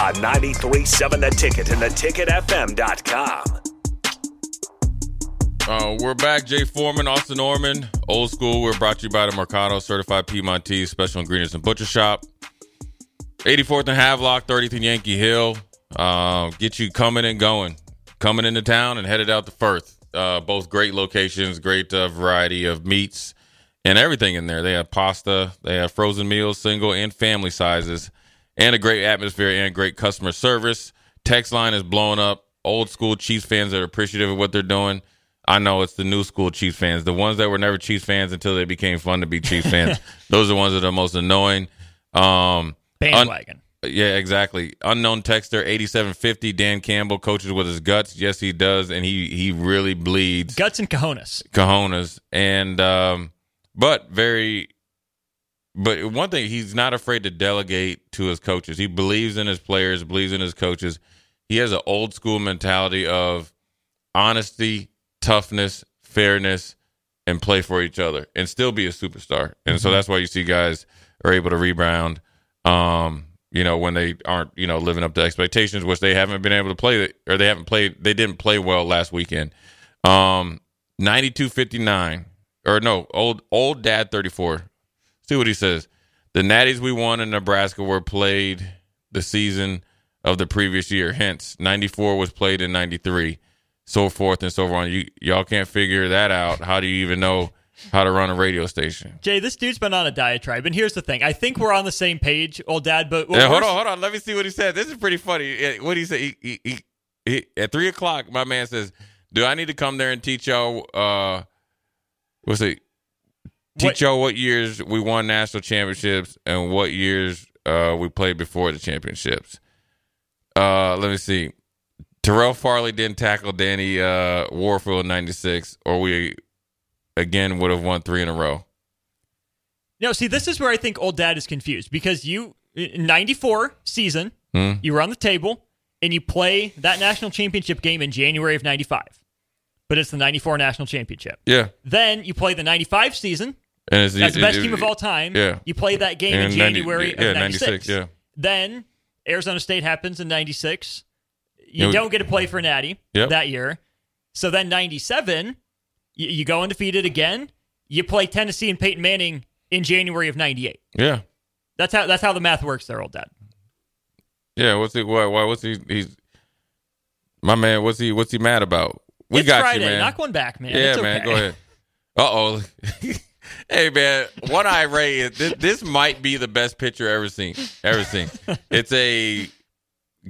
On 93.7 The Ticket and theticketfm.com. Uh, we're back. Jay Foreman, Austin Norman, old school. We're brought to you by the Mercado Certified Piedmontese Special Ingredients and Butcher Shop. 84th and Havelock, 30th and Yankee Hill. Uh, get you coming and going, coming into town and headed out to Firth. Uh, both great locations, great uh, variety of meats and everything in there. They have pasta, they have frozen meals, single and family sizes, and a great atmosphere and great customer service. Text line is blowing up. Old school Chiefs fans are appreciative of what they're doing. I know it's the new school Chiefs fans, the ones that were never Chiefs fans until they became fun to be Chiefs fans. Those are the ones that are most annoying. Um, Bandwagon. Un- yeah, exactly. Unknown texter, eighty-seven fifty. Dan Campbell coaches with his guts. Yes, he does, and he he really bleeds Guts and cojones. cojones. And um, but very, but one thing he's not afraid to delegate to his coaches. He believes in his players, believes in his coaches. He has an old school mentality of honesty, toughness, fairness, and play for each other, and still be a superstar. And so that's why you see guys are able to rebound. Um, you know, when they aren't, you know, living up to expectations, which they haven't been able to play, or they haven't played, they didn't play well last weekend. Um, ninety-two fifty-nine, or no, old old dad thirty-four. See what he says. The Natties we won in Nebraska were played the season of the previous year. Hence, ninety-four was played in ninety-three, so forth and so on. You y'all can't figure that out. How do you even know how to run a radio station? Jay, this dude's been on a diatribe, and here's the thing: I think we're on the same page, old dad. But Yeah, hold on, hold on. Let me see what he said. This is pretty funny. What he said? He, he, he, he, at three o'clock, my man says, "Do I need to come there and teach y'all? Uh, what's it? Teach y'all what years we won national championships and what years uh we played before the championships? Uh, let me see. Terrell Farley didn't tackle Danny uh Warfield in '96, or we again would have won three in a row. No, see, this is where I think old dad is confused because you, in 94 season, Hmm? you were on the table and you play that national championship game in January of 95. But it's the 94 national championship. Yeah, Then you play the 95 season and it's as the best it- team of all time. Yeah. You play that game in And 90 January yeah, of 96. yeah. Then Arizona State happens in 96. You Yeah. don't get to play for Natty Yep. that year. So then 97, you, you go undefeated again. You play Tennessee and Peyton Manning in January of 98. Yeah. That's how that's how the math works there, old dad. Yeah, what's he? Why? Why? What's he? He's my man. What's he? What's he mad about? We it's got Friday. you, man. Knock one back, man. yeah, It's man. okay. Go ahead. Uh oh. hey, man. One Eye Ray. This, this might be the best picture ever seen. Ever seen. it's a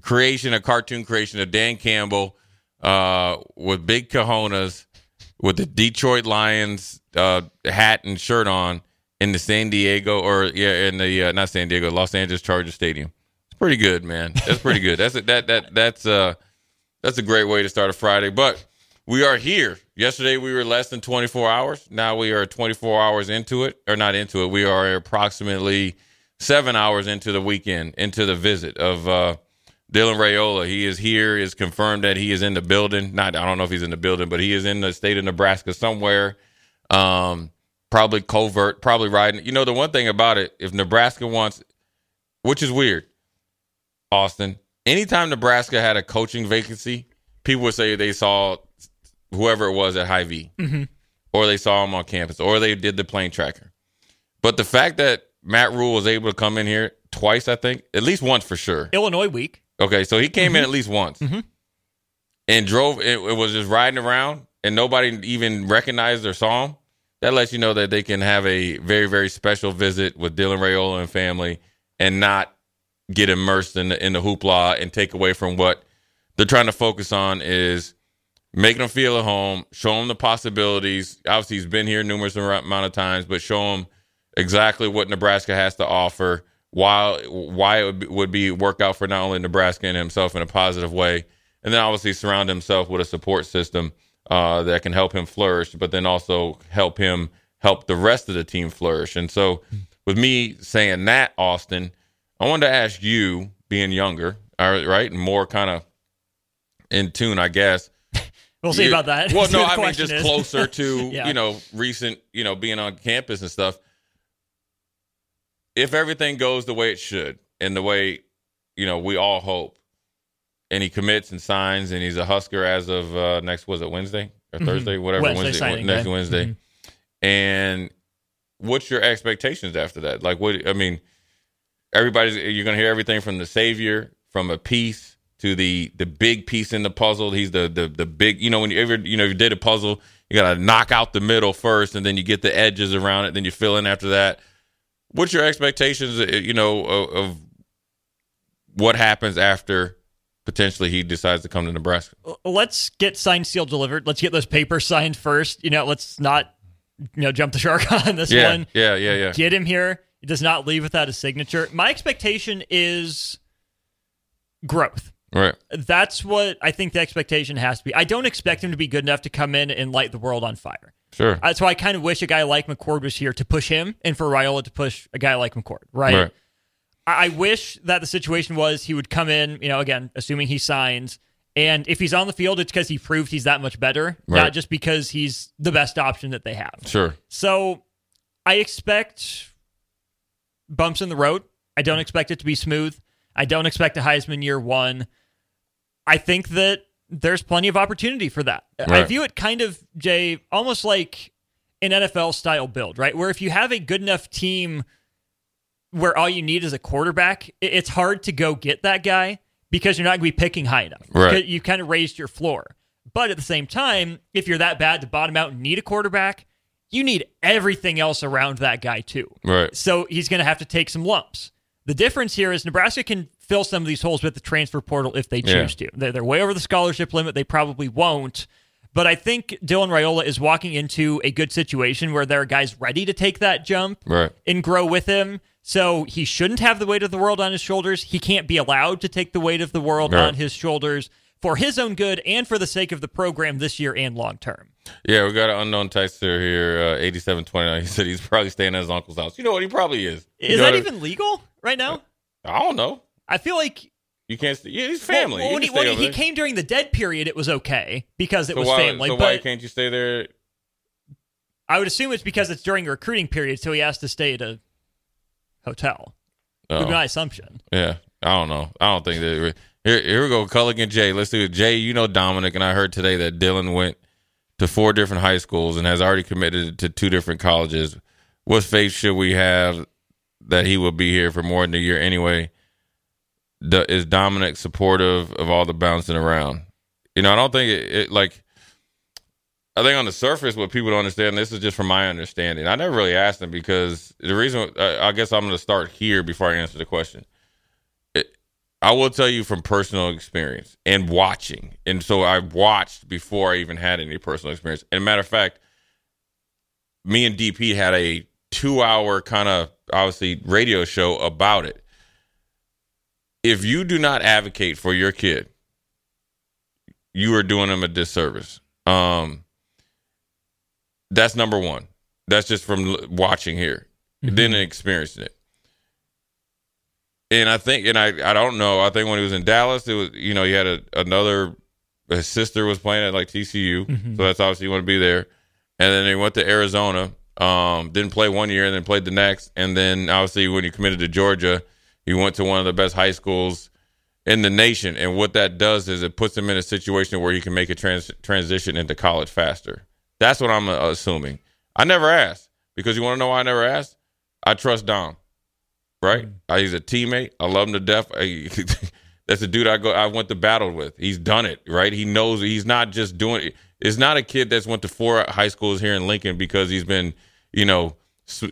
creation, a cartoon creation of Dan Campbell uh, with big cojones, with the Detroit Lions uh, hat and shirt on in the San Diego or yeah, in the uh, not San Diego, Los Angeles Chargers Stadium. It's pretty good, man. That's pretty good. That's a, that that that's uh that's a great way to start a Friday. But we are here. Yesterday we were less than 24 hours. Now we are 24 hours into it, or not into it. We are approximately seven hours into the weekend, into the visit of uh, Dylan Raiola. he is here. Is confirmed that he is in the building. Not, I don't know if he's in the building, but he is in the state of Nebraska somewhere. Um, probably covert, probably riding. You know, the one thing about it, if Nebraska wants, which is weird, Austin. Anytime Nebraska had a coaching vacancy, people would say they saw whoever it was at Hy-Vee, mm-hmm. or they saw him on campus, or they did the plane tracker. But the fact that Matt Rhule was able to come in here twice, I think, at least once for sure. Illinois week. Okay, so he came in at mm-hmm. least once mm-hmm. and drove. It, it was just riding around, and nobody even recognized or saw him. That lets you know that they can have a very, very special visit with Dylan Raiola and family, and not get immersed in the, in the hoopla and take away from what they're trying to focus on is making them feel at home, show them the possibilities. Obviously, he's been here numerous amount of times, but show him exactly what Nebraska has to offer. Why why it would be, work out for not only Nebraska and himself in a positive way, and then obviously surround himself with a support system uh, that can help him flourish, but then also help him help the rest of the team flourish. And so, with me saying that, Austin, I wanted to ask you, being younger, right, and more kind of in tune, I guess. We'll see about that. Well, no, I mean just is. closer to Yeah. you know recent, you know, being on campus and stuff. If everything goes the way it should, and the way you know we all hope, and he commits and signs, and he's a Husker as of uh, next was it Wednesday or Thursday, whatever Mm-hmm. Wednesday Wednesday, signing next day. Mm-hmm. Wednesday. And what's your expectations after that? Like, what I mean, everybody's you're gonna hear everything from the savior, from a piece to the the big piece in the puzzle. He's the the the big. You know, when you ever you know you did a puzzle, you gotta knock out the middle first, and then you get the edges around it. Then you fill in after that. What's your expectations? uh, You know, of, of what happens after potentially he decides to come to Nebraska? let's get signed, sealed, delivered. Let's get those papers signed first. You know, let's not you know jump the shark on this Yeah, one. yeah, yeah, yeah. Get him here. He does not leave without a signature. My expectation is growth. Right. That's what I think the expectation has to be. I don't expect him to be good enough to come in and light the world on fire. Sure. Uh, That's why I kind of wish a guy like McCord was here to push him and for Raiola to push a guy like McCord, right? Right. I I wish that the situation was he would come in, you know, again, assuming he signs, and if he's on the field, it's because he proved he's that much better, Right. not just because he's the best option that they have. Sure. So I expect bumps in the road. I don't expect it to be smooth. I don't expect a Heisman year one. I think that there's plenty of opportunity for that. I view it kind of, Jay, almost like an NFL style build, right? Where if you have a good enough team where all you need is a quarterback, it's hard to go get that guy because you're not going to be picking high enough. Right. You've kind of raised your floor. But at the same time, if you're that bad to bottom out and need a quarterback, you need everything else around that guy too. Right. So he's going to have to take some lumps. The difference here is Nebraska can fill some of these holes with the transfer portal if they Yeah. choose to. They're, they're way over the scholarship limit. They probably won't. But I think Dylan Raiola is walking into a good situation where there are guys ready to take that jump Right. and grow with him. So he shouldn't have the weight of the world on his shoulders. He can't be allowed to take the weight of the world Right. on his shoulders for his own good and for the sake of the program this year and long term. Yeah, we got an unknown texter here, uh, eighty-seven twenty-nine. He said he's probably staying at his uncle's house. You know what? He probably is. You Is know that even legal right now? I don't know. I feel like You can't. Stay, yeah, he's family. Well, when, he, when he, he came during the dead period, it was okay because it so was why, family. So why can't you stay there? I would assume it's because it's during a recruiting period, so he has to stay at a hotel. Would Oh, be my assumption. yeah, I don't know. I don't think that. Here, here we go. Culligan Jay. Let's do it. Jay, you know Dominic, and I heard today that Dylan went to four different high schools and has already committed to two different colleges. What faith should we have that he will be here for more than a year anyway? Is Dominic supportive of all the bouncing around? You know, I don't think it, it like. I think on the surface, what people don't understand, this is just from my understanding. I never really asked him because the reason, I, guess I'm going to start here before I answer the question. I will tell you from personal experience and watching. And so I watched before I even had any personal experience. And matter of fact, me and DP had a two hour kind of obviously radio show about it. If you do not advocate for your kid, you are doing them a disservice. Um, that's number one. That's just from l- watching here, then experiencing it. and I think, and I, I don't know. I think when he was in Dallas, it was, you know, he had a, another. His sister was playing at like TCU, Mm-hmm. so that's obviously you want to be there. And then he went to Arizona. Um, didn't play one year, and then played the next. And then obviously when he committed to Georgia, he went to one of the best high schools in the nation. And what that does is it puts him in a situation where he can make a trans- transition into college faster. That's what I'm uh, assuming. I never asked because you want to know why I never asked. I trust Dom right? Uh, he's a teammate. I love him to death. That's a dude I go I went to battle with. He's done it, right? He knows he's not just doing it. It's not a kid that's went to four high schools here in Lincoln because he's been, you know,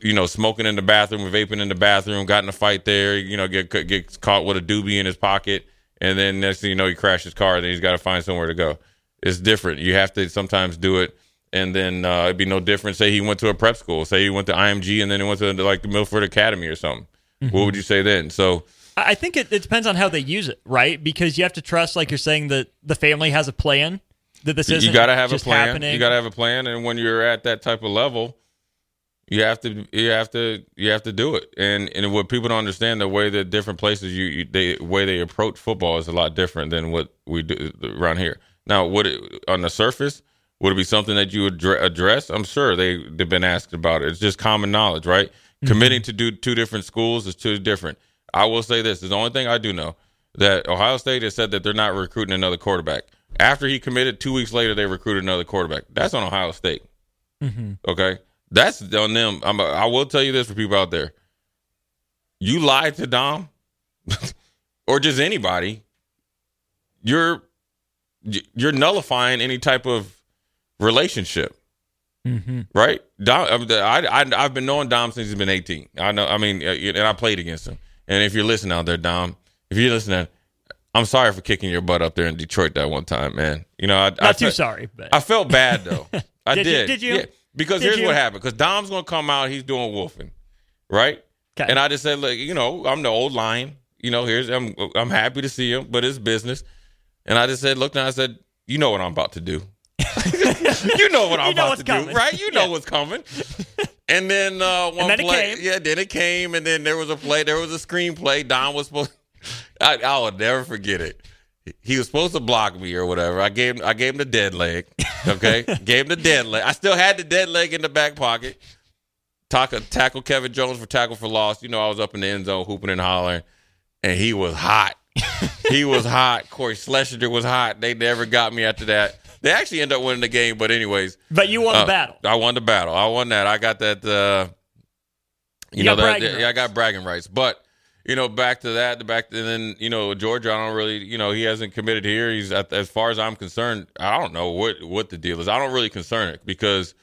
you know, smoking in the bathroom, vaping in the bathroom, got in a fight there, you know, get gets caught with a doobie in his pocket, and then next thing you know, he crashed his car. Then he's got to find somewhere to go. It's different. You have to sometimes do it, and then uh, it'd be no different. Say he went to a prep school. Say he went to IMG, and then he went to like the Milford Academy or something. What would you say then? So. I think it, it depends on how they use it, right? Because you have to trust, like you're saying, that the family has a plan. That this isn't you got to have a plan. happening. You got to have a plan, and when you're at that type of level, you have to you have to you have to do it. And and what people don't understand the way that different places you, you they way they approach football is a lot different than what we do uh, around here. Now, would it on the surface would it be something that you would address? I'm sure they they've been asked about it. It's just common knowledge, right? Mm-hmm. Committing to do two different schools is two different. I will say this: is the only thing I do know that Ohio State has said that they're not recruiting another quarterback. After he committed, two weeks later they recruited another quarterback. That's on Ohio State. Mm-hmm. Okay, that's on them. I'm, I will tell you this for people out there: you lied to Dom, or just anybody, you're you're nullifying any type of relationship. Right, Dom. I, I, I have been knowing Dom since he's been 18. I know. I mean, uh, and I played against him. And if you're listening out there, Dom, if you're listening, I'm sorry for kicking your butt up there in Detroit that one time, man. You know, I, Not I too sorry, but I felt bad though. I Did did. you- did you? Yeah. Because Did here's you? what happened. Because Dom's gonna come out. He's doing wolfing, right? 'Kay. And I just said, look, you know, I'm the old lion. You know, here's I'm I'm happy to see him, but it's business. And I just said, look, now I said, you know what I'm about to do. you know what I'm You know about to do, right? You know Yeah. what's coming. And then uh, one then play, yeah, then it came, and then there was a play, there was a screenplay. Don was supposed, I, I will never forget it. He was supposed to block me or whatever. I gave him, I gave him the dead leg. Okay, gave him the dead leg. I still had the dead leg in the back pocket. Tackle, tackle Kevin Jones for tackle for loss. You know, I was up in the end zone hooping and hollering, and he was hot. he was hot. Cory Schlesinger was hot. They never got me after that. They actually ended up winning the game, but anyways, but you won uh, the battle. I won the battle. I won that. I got that. Uh, you, You know that. bragging Yeah, I got bragging rights. But you know, back to that. Back, and then you know, Georgia. I don't really. You know, he hasn't committed here. He's as far as I'm concerned. I don't know what what the deal is. I don't really concern it because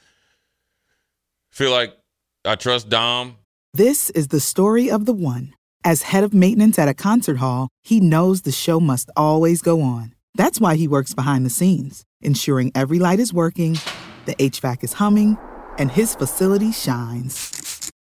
I feel like I trust Dom. This is the story of the one. As head of maintenance at a concert hall, he knows the show must always go on. That's why he works behind the scenes, ensuring every light is working, the HVAC is humming, and his facility shines.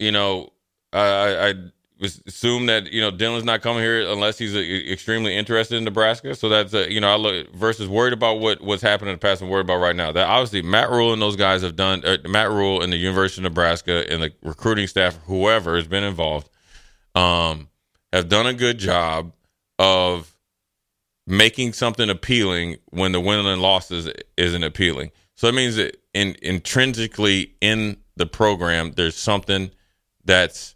You know, I, I, assume that you know Dylan's not coming here unless he's uh, extremely interested in Nebraska. So that's uh, you know I look versus worried about what what's happening in the past and worried about right now. That obviously Matt Rhule and those guys have done. Uh, Matt Rhule and the University of Nebraska and the recruiting staff, whoever has been involved, um, have done a good job of making something appealing when the win and losses isn't appealing. So it means that in intrinsically in the program, there's something that's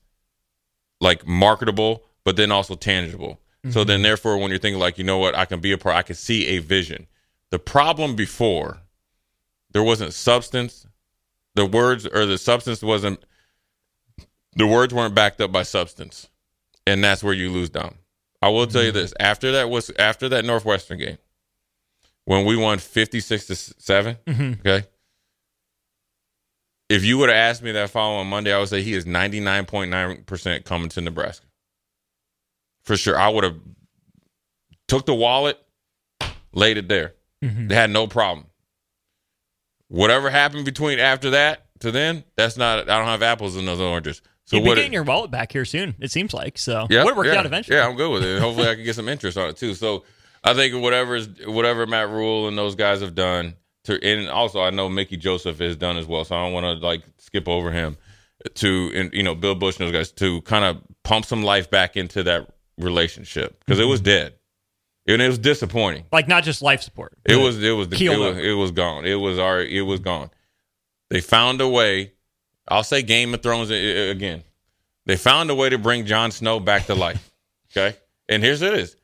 like marketable, but then also tangible. So then, therefore, when you're thinking like, you know what, I can be a part, I can see a vision. The problem before, there wasn't substance. The words or the substance wasn't. The words weren't backed up by substance, and that's where you lose Dom. I will tell you Mm-hmm. this: after that was after that Northwestern game, when we won fifty six to 7 Mhm. okay. If you would have asked me that following Monday, I would say he is ninety nine point nine percent coming to Nebraska for sure. I would have took the wallet, laid it there. Mhm. They had no problem. Whatever happened between after that to then, that's not. I don't have apples and those oranges. So You'll be getting your wallet back here soon. It seems like so. Yeah, would work yeah, out eventually. Yeah, I'm good with it. Hopefully, I can get some interest on it too. So, I think whatever is whatever Matt Rhule and those guys have done to, and also I know Mickey Joseph has done as well. So I don't want to like skip over him to, and you know, Bill Busch and those guys to kind of pump some life back into that relationship because it was Mm-hmm. dead, and it was disappointing. Like not just life support. It was it was the, it was, it was gone. It was our it was gone. They found a way. I'll say Game of Thrones again. They found a way to bring Jon Snow back to life. Okay, and here's it is.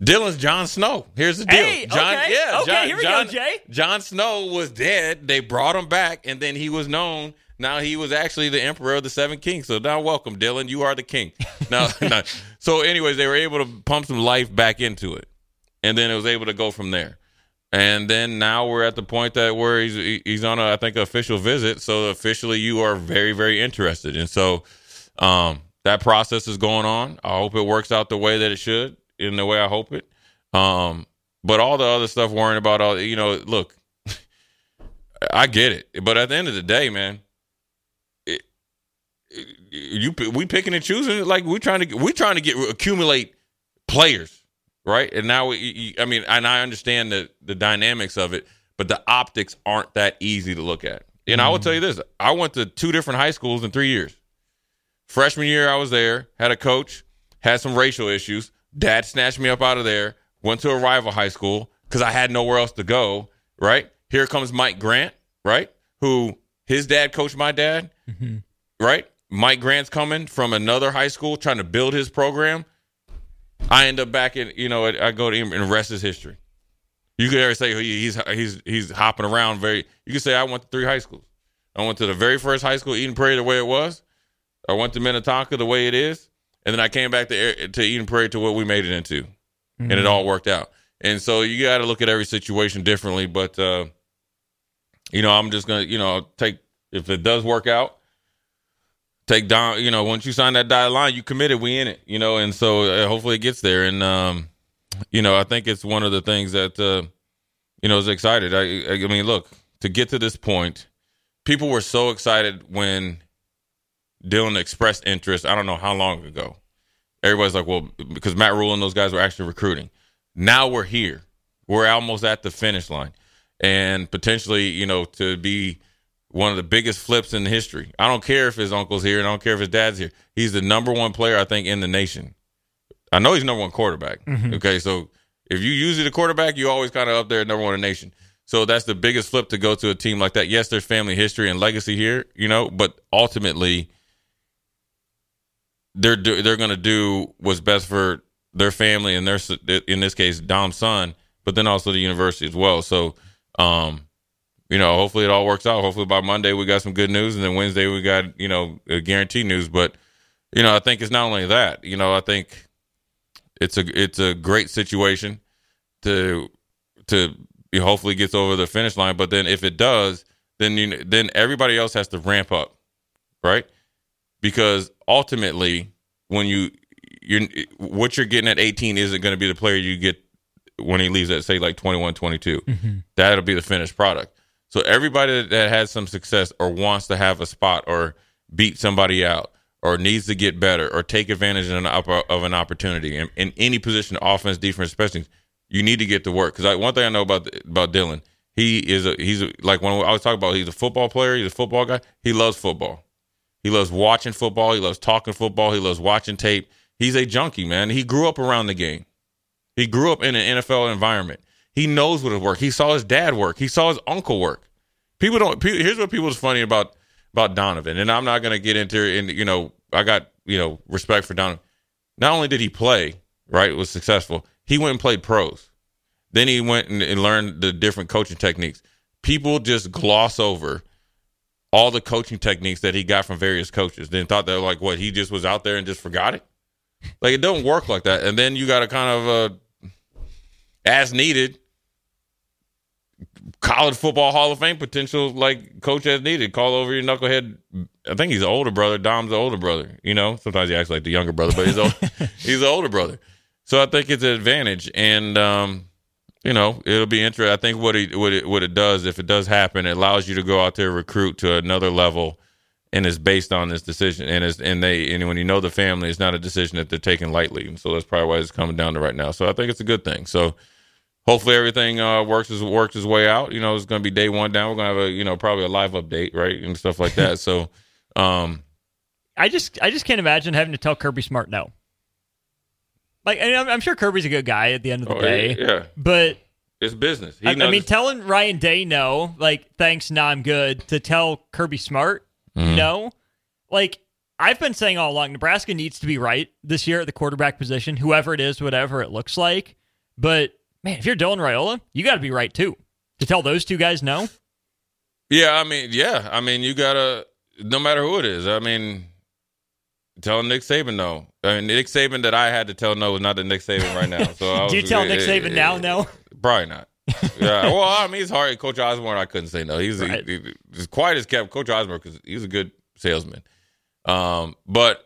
Dylan's Jon Snow. Here's the deal. Hey, Jon, okay, yeah, okay, Jon, here we go, Jay. Jon Snow was dead. They brought him back, and then he was known. Now he was actually the emperor of the seven kings. So now, welcome, Dylan. You are the king. Now, now- so anyways, they were able to pump some life back into it, and then it was able to go from there. And then now we're at the point that where he's he's on a I think official visit. So officially, you are very very interested, and so um, that process is going on. I hope it works out the way that it should, in the way I hope it. Um, but all the other stuff, worrying about all you know, look, I get it, but at the end of the day, man, it, it- you we picking and choosing like we're trying to we're trying to get accumulate players, right? And now we, I mean, and I understand the the dynamics of it, but the optics aren't that easy to look at. And I will tell you this: I went to two different high schools in three years. Freshman year, I was there, had a coach, had some racial issues. Dad snatched me up out of there, went to a rival high school because I had nowhere else to go, right? Here comes Mike Grant, right? Who his dad coached my dad, mm-hmm. right? Mike Grant's coming from another high school trying to build his program. I end up back in, you know, I go to him and the rest is history. You could ever say he's he's he's hopping around very. You could say I went to three high schools. I went to the very first high school, Eden Prairie, the way it was. I went to Minnetonka the way it is, and then I came back to to Eden Prairie to what we made it into, and it all worked out. And so you got to look at every situation differently. But uh, you know, I'm just gonna you know take if it does work out, take down. You know, once you sign that dotted line, you committed. We in it. You know, and so uh, hopefully it gets there. And um, you know, I think it's one of the things that uh, you know is excited. I I mean, look to get to this point, people were so excited when Dylan expressed interest. I don't know how long ago. Everybody's like, well, because Matt Rhule and those guys were actually recruiting. Now we're here. We're almost at the finish line, and potentially, you know, to be one of the biggest flips in history. I don't care if his uncle's here, and I don't care if his dad's here. He's the number one player I think in the nation. I know he's number one quarterback. Mm-hmm. Okay, so if you use it a quarterback, you always kind of up there at number one in the nation. So that's the biggest flip to go to a team like that. Yes, there's family history and legacy here, you know, but ultimately, they're do, they're going to do what's best for their family and their in this case Dom's son, but then also the university as well. So, um, you know, hopefully it all works out. Hopefully by Monday we got some good news, and then Wednesday we got you know guaranteed news. But you know, I think it's not only that. You know, I think it's a it's a great situation to to you know, hopefully gets over the finish line. But then if it does, then you then everybody else has to ramp up, right? Because ultimately, when you you're what you're getting at 18 isn't going to be the player you get when he leaves at say like 21, 22. Mm-hmm. That'll be the finished product. So everybody that has some success or wants to have a spot or beat somebody out or needs to get better or take advantage of an, of an opportunity in, in any position, offense, defense, special you need to get to work. Because one thing I know about about Dylan, he is a he's a, like when I was talking about he's a football player, he's a football guy. He loves football. He loves watching football. He loves talking football. He loves watching tape. He's a junkie, man. He grew up around the game. He grew up in an NFL environment. He knows what it work. He saw his dad work. He saw his uncle work. People don't. People, here's what people is funny about about Donovan, and I'm not going to get into. And you know, I got you know respect for Donovan. Not only did he play right, was successful. He went and played pros. Then he went and, and learned the different coaching techniques. People just gloss over all the coaching techniques that he got from various coaches. Then thought that like what he just was out there and just forgot it. Like it don't work like that. And then you got to kind of uh, as needed college football Hall of Fame potential, like coach as needed. Call over your knucklehead. I think he's the older brother. Dom's the older brother. You know, sometimes he acts like the younger brother, but he's old, he's the older brother. So I think it's an advantage, and um, you know, it'll be interesting. I think what it what it what it does, if it does happen, it allows you to go out there recruit to another level, and it's based on this decision. And it's and they and when you know the family, it's not a decision that they're taking lightly. And so that's probably why it's coming down to right now. So I think it's a good thing. So hopefully everything uh, works as works its way out. You know, it's going to be day one down. We're going to have a you know probably a live update, right, and stuff like that. so, um, I just I just can't imagine having to tell Kirby Smart no. Like, and I'm, I'm sure Kirby's a good guy at the end of the oh, day. yeah, But it's business. He I, I mean, telling Ryan Day no, like, thanks, nah, I'm good, to tell Kirby Smart Mm-hmm. no, like, I've been saying all along, Nebraska needs to be right this year at the quarterback position, whoever it is, whatever it looks like. But, man, if you're Dylan Raiola, you got to be right, too. To tell those two guys no? Yeah, I mean, yeah, I mean, you gotta no matter who it is. I mean, tell Nick Saban no. I mean, Nick Saban that I had to tell no was not the Nick Saban right now. So I Do you tell Nick eh, Saban eh, now no? Probably not. yeah, well, I mean, it's hard. Coach Osborne, I couldn't say no. He's Right. he, he- as quiet as kept. Coach Osborne because he's a good salesman. Um, but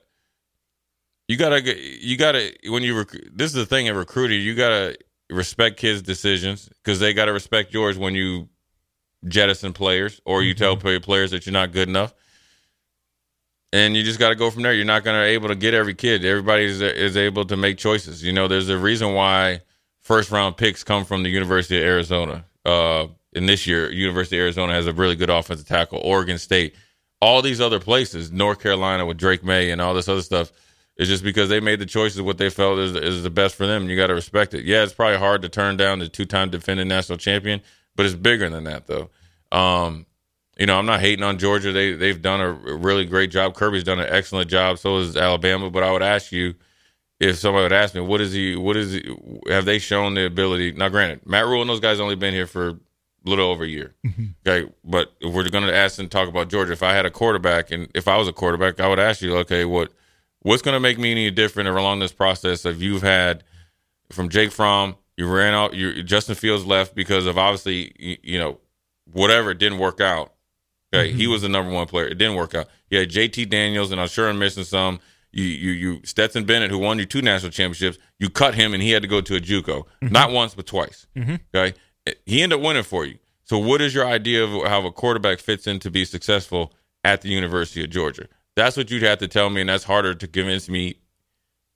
you gotta get- you gotta when you rec- this is the thing in recruiting. You gotta respect kids' decisions because they gotta respect yours when you jettison players or you tell players that you're not good enough. And you just got to go from there. You're not going to able to get every kid. Everybody is, is able to make choices. You know, there's a reason why first round picks come from the University of Arizona. Uh, this year, University of Arizona has a really good offensive tackle. Oregon State, all these other places, North Carolina with Drake Maye and all this other stuff, is just because they made the choices what they felt is, is the best for them. You got to respect it. Yeah, it's probably hard to turn down the two time defending national champion, but it's bigger than that though. Um, you know, I'm not hating on Georgia. They they've done a really great job. Kirby's done an excellent job. So has Alabama. But I would ask you, if somebody would ask me, what is he? What is he? Have they shown the ability? Now, granted, Matt Rhule and those guys only been here for a little over a year. Mm-hmm. Okay, but if we're going to ask and talk about Georgia, if I had a quarterback and if I was a quarterback, I would ask you, okay, what what's going to make me any different along this process? If you've had from Jake Fromm, you ran out, you Justin Fields left because of obviously, you, you know, whatever it didn't work out. Okay, he mm-hmm. was the number one player. It didn't work out. You had JT Daniels, and I'm sure I'm missing some. You, you, you, Stetson Bennett, who won you two national championships. You cut him, and he had to go to a JUCO, mm-hmm. not once but twice. Mm-hmm. Okay, eh, he ended up winning for you. So, what is your idea of how a quarterback fits in to be successful at the University of Georgia? That's what you'd have to tell me, and that's harder to convince me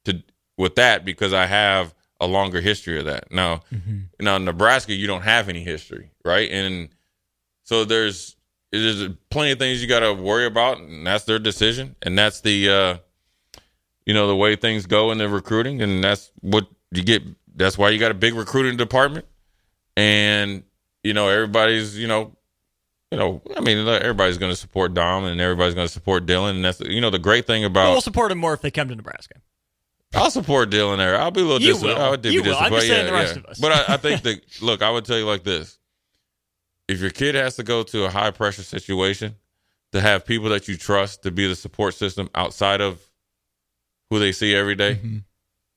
to with that because I have a longer history of that. Now, now Nebraska, you don't have any history, right? And so there's there's plenty of things you got to worry about, and that's their decision, and that's the uh, you know the way things go in the recruiting, and that's what you get. That's why you got a big recruiting department, and you know everybody's you know you know I mean everybody's going to support Dom, and everybody's going to support Dylan, and that's you know the great thing about we'll support him more if they come to Nebraska. I'll support Dylan there. I'll be a little You disappointed. will. I would be You will. I'm disappointed. just saying yeah, the rest yeah. of us. But I, I think that look, I would tell you like this: if your kid has to go to a high pressure situation, to have people that you trust to be the support system outside of who they see every day Mm-hmm.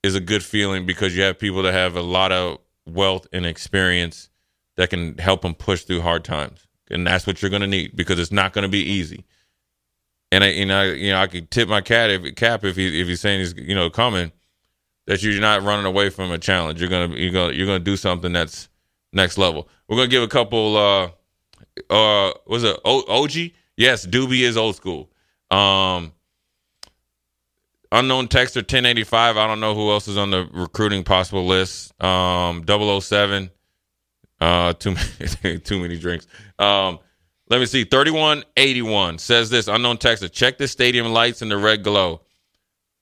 is a good feeling because you have people that have a lot of wealth and experience that can help them push through hard times, and that's what you're going to need because it's not going to be easy. And I, you know, you know, I could tip my cat if cap if he if he's saying he's you know coming, that you're not running away from a challenge. You're gonna you're gonna you're gonna do something that's next level. We're gonna give a couple. uh uh Was it o- OG? Yes, Doobie is old school. Um, unknown texter 1085. I don't know who else is on the recruiting possible list. Um, 007. Uh, too many, too many drinks. Um, let me see. 3181 says this unknown texter. Check the stadium lights and the red glow.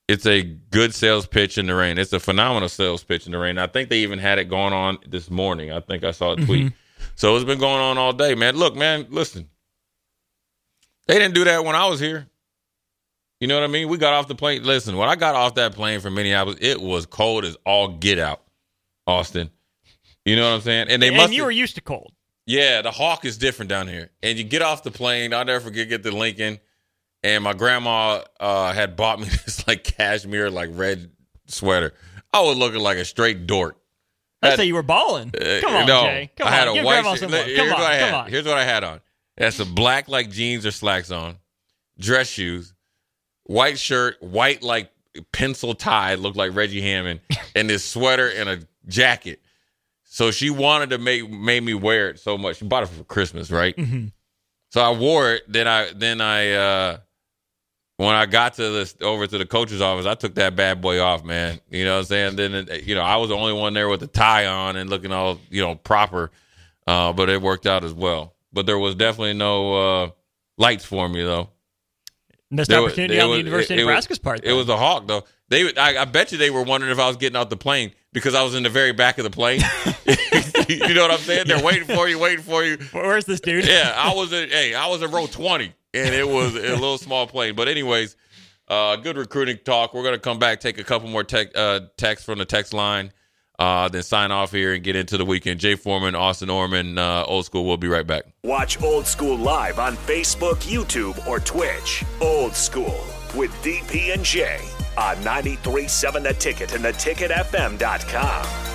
It's a good sales pitch in the rain. It's a phenomenal sales pitch in the rain. I think they even had it going on this morning. I think I saw a mm-hmm. tweet. So it's been going on all day, man. Look, man, listen. They didn't do that when I was here. You know what I mean? We got off the plane. Listen, when I got off that plane from Minneapolis, it was cold as all get out. Austin. You know what I'm saying? And they and must you were used to cold. yeah, the hawk is different down here. And you get off the plane, I'll never forget get to Lincoln. And my grandma uh, had bought me this like cashmere, like red sweater. I was looking like a straight dork. I'd say you were balling. Uh, Come on, no, Jay. Come I on. had a Give white. shirt. love. Here's Come what. I had. Come on. Here's what I had on. That's some black like jeans or slacks on, dress shoes, white shirt, white like pencil tie, looked like Reggie Hammond, and this sweater and a jacket. So she wanted to make made me wear it so much. She bought it for Christmas, right? Mhm. So I wore it. Then I then I uh when I got to this over to the coach's office, I took that bad boy off, man. You know what I'm saying? Then it- you know I was the only one there with the tie on and looking all you know proper, uh, but it worked out as well. But there was definitely no uh, lights for me though. Missed There opportunity it on the was- University it- of it was- Nebraska's part. It was a hawk though. They, I, I bet you they were wondering if I was getting out the plane because I was in the very back of the plane. you know what I'm saying? They're waiting for you, waiting for you. Where's this dude? Yeah, I was in. Hey, I was in row 20, and it was a little small plane. But anyways, uh, good recruiting talk. We're gonna come back, take a couple more tech, uh, texts from the text line, uh, then sign off here and get into the weekend. Jay Foreman, Austin Orman, uh, old school. We'll be right back. Watch Old School live on Facebook, YouTube, or Twitch. Old School with DP and J on 93.7 The Ticket and theticketfm.com.